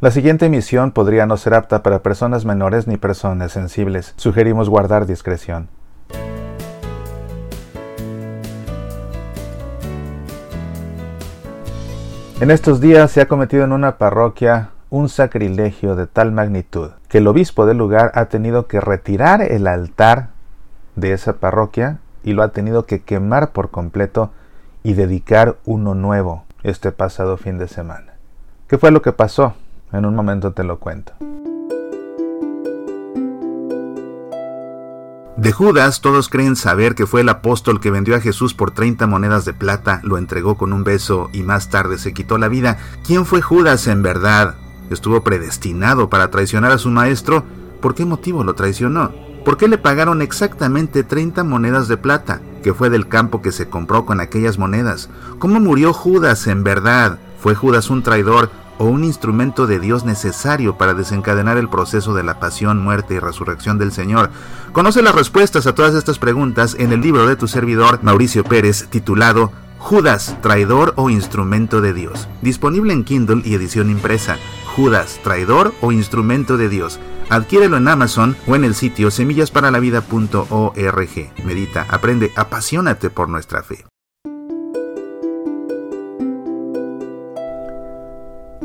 La siguiente emisión podría no ser apta para personas menores ni personas sensibles. Sugerimos guardar discreción. En estos días se ha cometido en una parroquia un sacrilegio de tal magnitud que el obispo del lugar ha tenido que retirar el altar de esa parroquia y lo ha tenido que quemar por completo y dedicar uno nuevo este pasado fin de semana. ¿Qué fue lo que pasó? En un momento te lo cuento. De Judas todos creen saber que fue el apóstol que vendió a Jesús por 30 monedas de plata, lo entregó con un beso y más tarde se quitó la vida. ¿Quién fue Judas en verdad? ¿Estuvo predestinado para traicionar a su maestro? ¿Por qué motivo lo traicionó? ¿Por qué le pagaron exactamente 30 monedas de plata? que fue del campo que se compró con aquellas monedas? ¿Cómo murió Judas en verdad? ¿Fue Judas un traidor o un instrumento de Dios necesario para desencadenar el proceso de la pasión, muerte y resurrección del Señor? Conoce las respuestas a todas estas preguntas en el libro de tu servidor Mauricio Pérez titulado Judas, traidor o instrumento de Dios, disponible en Kindle y edición impresa. Judas, traidor o instrumento de Dios. Adquiérelo en Amazon o en el sitio semillasparalavida.org. Medita, aprende, apasionate por nuestra fe.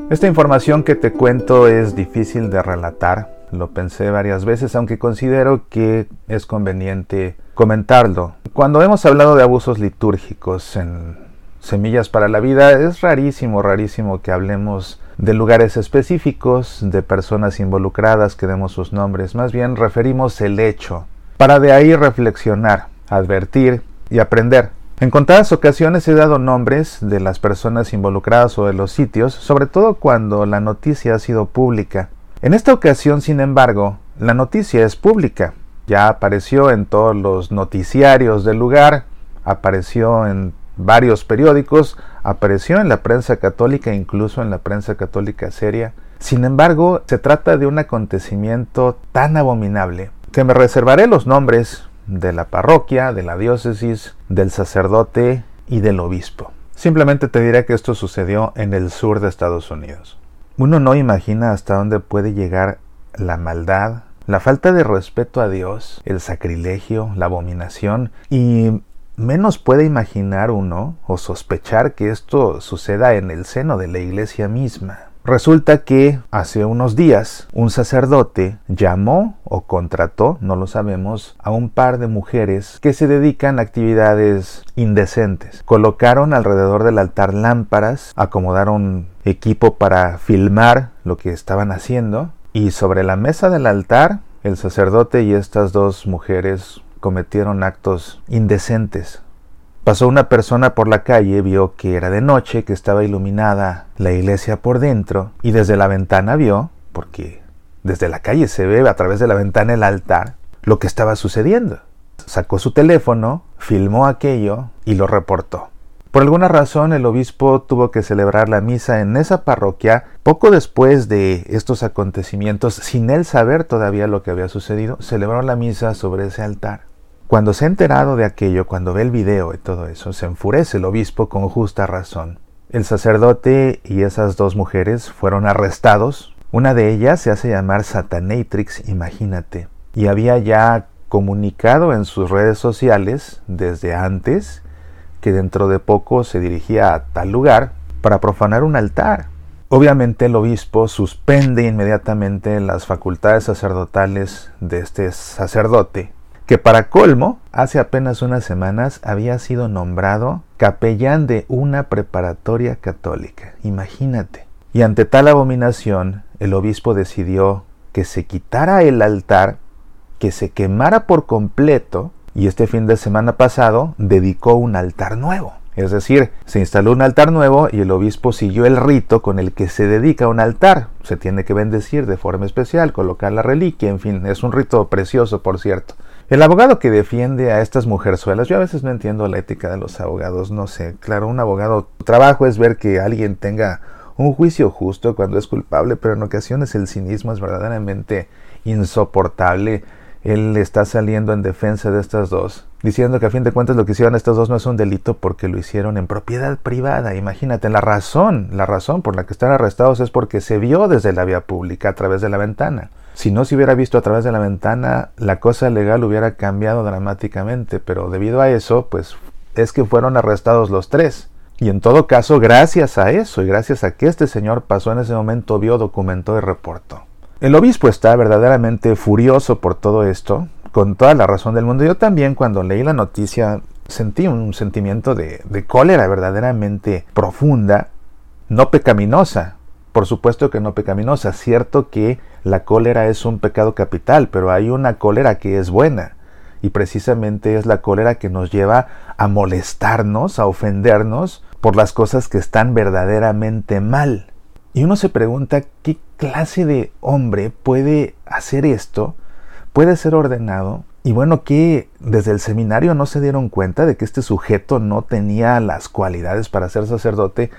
Esta información que te cuento es difícil de relatar, lo pensé varias veces, aunque considero que es conveniente comentarlo. Cuando hemos hablado de abusos litúrgicos en Semillas para la Vida, es rarísimo, rarísimo que hablemos de lugares específicos, de personas involucradas, que demos sus nombres, más bien referimos el hecho, para de ahí reflexionar, advertir y aprender. En contadas ocasiones he dado nombres de las personas involucradas o de los sitios, sobre todo cuando la noticia ha sido pública. En esta ocasión, sin embargo, la noticia es pública. Ya apareció en todos los noticiarios del lugar, apareció en varios periódicos, apareció en la prensa católica, incluso en la prensa católica seria. Sin embargo, se trata de un acontecimiento tan abominable que me reservaré los nombres de la parroquia, de la diócesis, del sacerdote y del obispo. Simplemente te diré que esto sucedió en el sur de Estados Unidos. Uno no imagina hasta dónde puede llegar la maldad, la falta de respeto a Dios, el sacrilegio, la abominación y menos puede imaginar uno o sospechar que esto suceda en el seno de la iglesia misma. Resulta que hace unos días un sacerdote llamó o contrató, no lo sabemos, a un par de mujeres que se dedican a actividades indecentes. Colocaron alrededor del altar lámparas, acomodaron equipo para filmar lo que estaban haciendo y sobre la mesa del altar el sacerdote y estas dos mujeres cometieron actos indecentes Pasó una persona por la calle, vio que era de noche, que estaba iluminada la iglesia por dentro, y desde la ventana vio, porque desde la calle se ve a través de la ventana el altar, lo que estaba sucediendo. Sacó su teléfono, filmó aquello y lo reportó. Por alguna razón el obispo tuvo que celebrar la misa en esa parroquia poco después de estos acontecimientos, sin él saber todavía lo que había sucedido, celebró la misa sobre ese altar. Cuando se ha enterado de aquello, cuando ve el video y todo eso, se enfurece el obispo con justa razón. El sacerdote y esas dos mujeres fueron arrestados. Una de ellas se hace llamar Satanatrix, imagínate, y había ya comunicado en sus redes sociales desde antes que dentro de poco se dirigía a tal lugar para profanar un altar. Obviamente el obispo suspende inmediatamente las facultades sacerdotales de este sacerdote que para colmo, hace apenas unas semanas había sido nombrado capellán de una preparatoria católica. Imagínate. Y ante tal abominación, el obispo decidió que se quitara el altar, que se quemara por completo, y este fin de semana pasado dedicó un altar nuevo. Es decir, se instaló un altar nuevo y el obispo siguió el rito con el que se dedica un altar. Se tiene que bendecir de forma especial, colocar la reliquia, en fin, es un rito precioso, por cierto. El abogado que defiende a estas mujerzuelas, yo a veces no entiendo la ética de los abogados, no sé, claro, un abogado, trabajo es ver que alguien tenga un juicio justo cuando es culpable, pero en ocasiones el cinismo es verdaderamente insoportable. él está saliendo en defensa de estas dos, diciendo que a fin de cuentas lo que hicieron estas dos no es un delito porque lo hicieron en propiedad privada. Imagínate, la razón, la razón por la que están arrestados es porque se vio desde la vía pública a través de la ventana. Si no se hubiera visto a través de la ventana, la cosa legal hubiera cambiado dramáticamente, pero debido a eso, pues es que fueron arrestados los tres. Y en todo caso, gracias a eso y gracias a que este señor pasó en ese momento, vio, documentó y reportó. El obispo está verdaderamente furioso por todo esto, con toda la razón del mundo. Yo también cuando leí la noticia sentí un sentimiento de, cólera verdaderamente profunda, no pecaminosa, por supuesto que no pecaminosa. Cierto que la cólera es un pecado capital, pero hay una cólera que es buena. Y precisamente es la cólera que nos lleva a molestarnos, a ofendernos por las cosas que están verdaderamente mal. Y uno se pregunta qué clase de hombre puede hacer esto, puede ser ordenado. Y bueno, que desde el seminario no se dieron cuenta de que este sujeto no tenía las cualidades para ser sacerdote.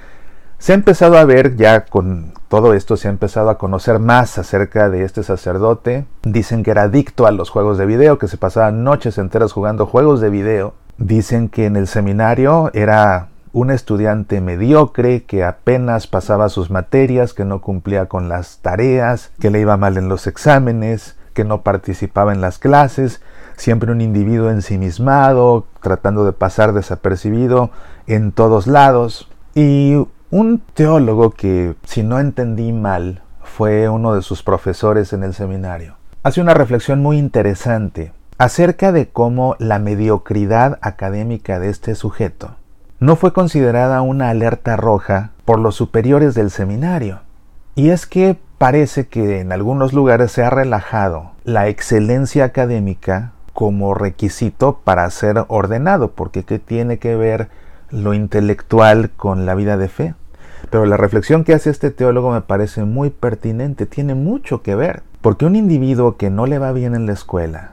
Se ha empezado a ver ya con todo esto, se ha empezado a conocer más acerca de este sacerdote. Dicen que era adicto a los juegos de video, que se pasaba noches enteras jugando juegos de video. Dicen que en el seminario era un estudiante mediocre que apenas pasaba sus materias, que no cumplía con las tareas, que le iba mal en los exámenes, que no participaba en las clases, siempre un individuo ensimismado, tratando de pasar desapercibido en todos lados. Y un teólogo que, si no entendí mal, fue uno de sus profesores en el seminario, hace una reflexión muy interesante acerca de cómo la mediocridad académica de este sujeto no fue considerada una alerta roja por los superiores del seminario. Y es que parece que en algunos lugares se ha relajado la excelencia académica como requisito para ser ordenado, porque ¿qué tiene que ver lo intelectual con la vida de fe? Pero la reflexión que hace este teólogo me parece muy pertinente, tiene mucho que ver, porque un individuo que no le va bien en la escuela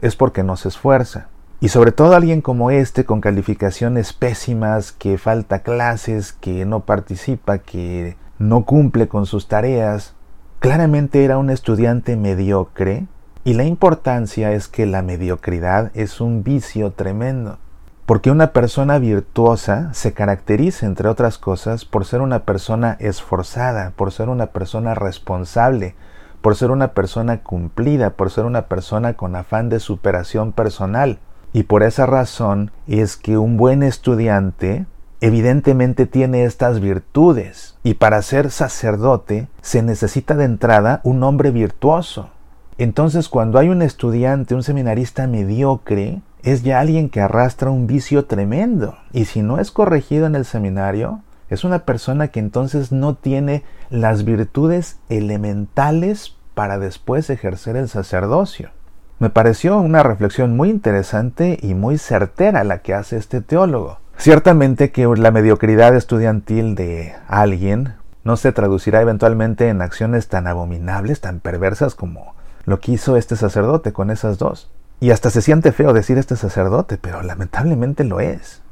es porque no se esfuerza. Y sobre todo alguien como este, con calificaciones pésimas, que falta clases, que no participa, que no cumple con sus tareas, claramente era un estudiante mediocre y la importancia es que la mediocridad es un vicio tremendo. Porque una persona virtuosa se caracteriza, entre otras cosas, por ser una persona esforzada, por ser una persona responsable, por ser una persona cumplida, por ser una persona con afán de superación personal. Y por esa razón es que un buen estudiante evidentemente tiene estas virtudes. Y para ser sacerdote se necesita de entrada un hombre virtuoso. Entonces cuando hay un estudiante, un seminarista mediocre, es ya alguien que arrastra un vicio tremendo. Y si no es corregido en el seminario, es una persona que entonces no tiene las virtudes elementales para después ejercer el sacerdocio. Me pareció una reflexión muy interesante y muy certera la que hace este teólogo. Ciertamente que la mediocridad estudiantil de alguien no se traducirá eventualmente en acciones tan abominables, tan perversas como lo que hizo este sacerdote con esas dos. Y hasta se siente feo decir este sacerdote, pero lamentablemente lo es.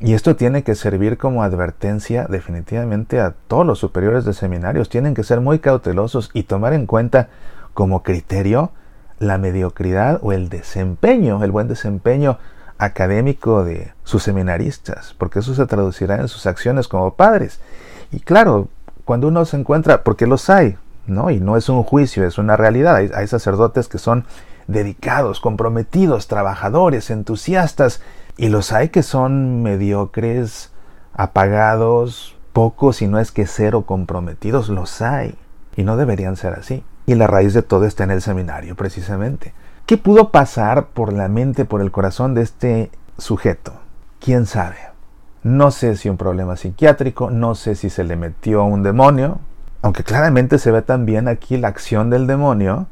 Y esto tiene que servir como advertencia definitivamente a todos los superiores de seminarios. Tienen que ser muy cautelosos y tomar en cuenta como criterio la mediocridad o el desempeño, el buen desempeño académico de sus seminaristas, porque eso se traducirá en sus acciones como padres. Y claro, cuando uno se encuentra, porque los hay, ¿no? Y no es un juicio, es una realidad. Hay, hay sacerdotes que son dedicados, comprometidos, trabajadores, entusiastas, y los hay que son mediocres, apagados, pocos, y no es que cero comprometidos, los hay. Y no deberían ser así. Y la raíz de todo está en el seminario, precisamente. ¿Qué pudo pasar por la mente, por el corazón de este sujeto? ¿Quién sabe? No sé si un problema psiquiátrico, no sé si se le metió un demonio, aunque claramente se ve también aquí la acción del demonio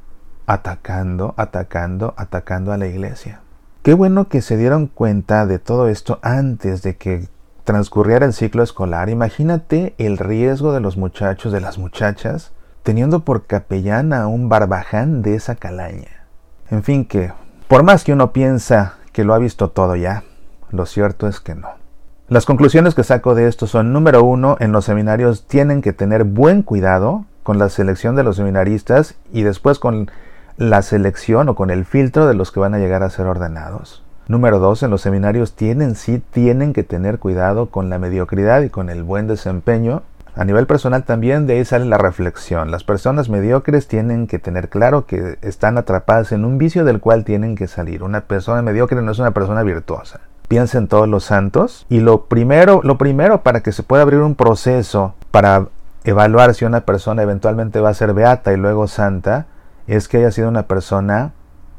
atacando, atacando, atacando a la iglesia. Qué bueno que se dieron cuenta de todo esto antes de que transcurriera el ciclo escolar. Imagínate el riesgo de los muchachos, de las muchachas, teniendo por capellán a un barbaján de esa calaña. En fin que, por más que uno piensa que lo ha visto todo ya, lo cierto es que no. Las conclusiones que saco de esto son, número uno, en los seminarios tienen que tener buen cuidado con la selección de los seminaristas y después con la selección o con el filtro de los que van a llegar a ser ordenados. Número dos, en los seminarios tienen, sí, tienen que tener cuidado con la mediocridad y con el buen desempeño. A nivel personal también de ahí sale la reflexión. Las personas mediocres tienen que tener claro que están atrapadas en un vicio del cual tienen que salir. Una persona mediocre no es una persona virtuosa. Piensa en todos los santos y lo primero, lo primero para que se pueda abrir un proceso para evaluar si una persona eventualmente va a ser beata y luego santa es que haya sido una persona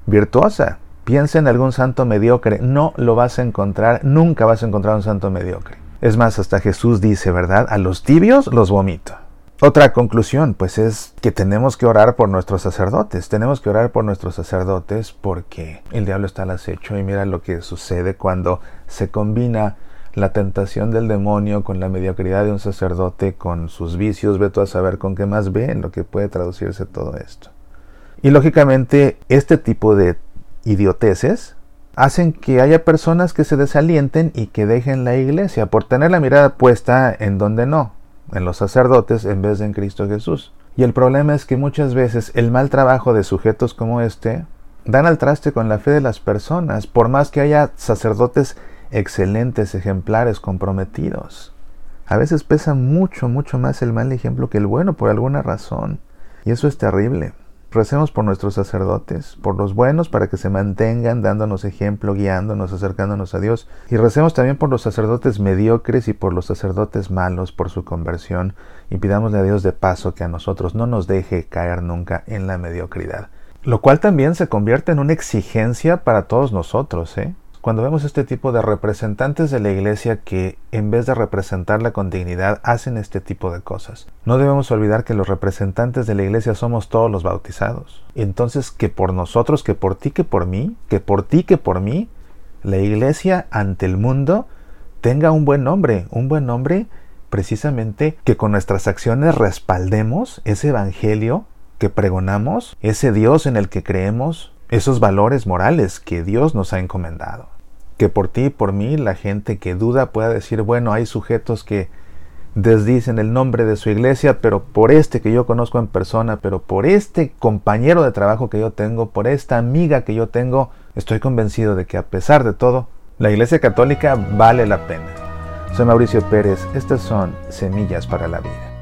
virtuosa. Piensa en algún santo mediocre, no lo vas a encontrar, nunca vas a encontrar un santo mediocre. Es más, hasta Jesús dice, ¿verdad? A los tibios los vomito. Otra conclusión, pues es que tenemos que orar por nuestros sacerdotes. Tenemos que orar por nuestros sacerdotes porque el diablo está al acecho y mira lo que sucede cuando se combina la tentación del demonio con la mediocridad de un sacerdote, con sus vicios, ve tú a saber con qué más ve en lo que puede traducirse todo esto. Y lógicamente este tipo de idioteces hacen que haya personas que se desalienten y que dejen la iglesia por tener la mirada puesta en donde no, en los sacerdotes en vez de en Cristo Jesús. Y el problema es que muchas veces el mal trabajo de sujetos como este dan al traste con la fe de las personas, por más que haya sacerdotes excelentes, ejemplares, comprometidos. A veces pesa mucho, mucho más el mal ejemplo que el bueno por alguna razón. Y eso es terrible. Recemos por nuestros sacerdotes, por los buenos, para que se mantengan dándonos ejemplo, guiándonos, acercándonos a Dios. Y recemos también por los sacerdotes mediocres y por los sacerdotes malos, por su conversión. Y pidámosle a Dios de paso que a nosotros no nos deje caer nunca en la mediocridad. Lo cual también se convierte en una exigencia para todos nosotros, ¿eh? Cuando vemos este tipo de representantes de la iglesia que en vez de representarla con dignidad hacen este tipo de cosas, no debemos olvidar que los representantes de la iglesia somos todos los bautizados. Entonces que por nosotros, que por ti, que por mí, que por ti, que por mí, la iglesia ante el mundo tenga un buen nombre, un buen nombre precisamente que con nuestras acciones respaldemos ese evangelio que pregonamos, ese Dios en el que creemos, esos valores morales que Dios nos ha encomendado que por ti y por mí la gente que duda pueda decir, bueno, hay sujetos que desdicen el nombre de su iglesia, pero por este que yo conozco en persona, pero por este compañero de trabajo que yo tengo, por esta amiga que yo tengo, estoy convencido de que a pesar de todo, la iglesia católica vale la pena. Soy Mauricio Pérez, estas son Semillas para la Vida.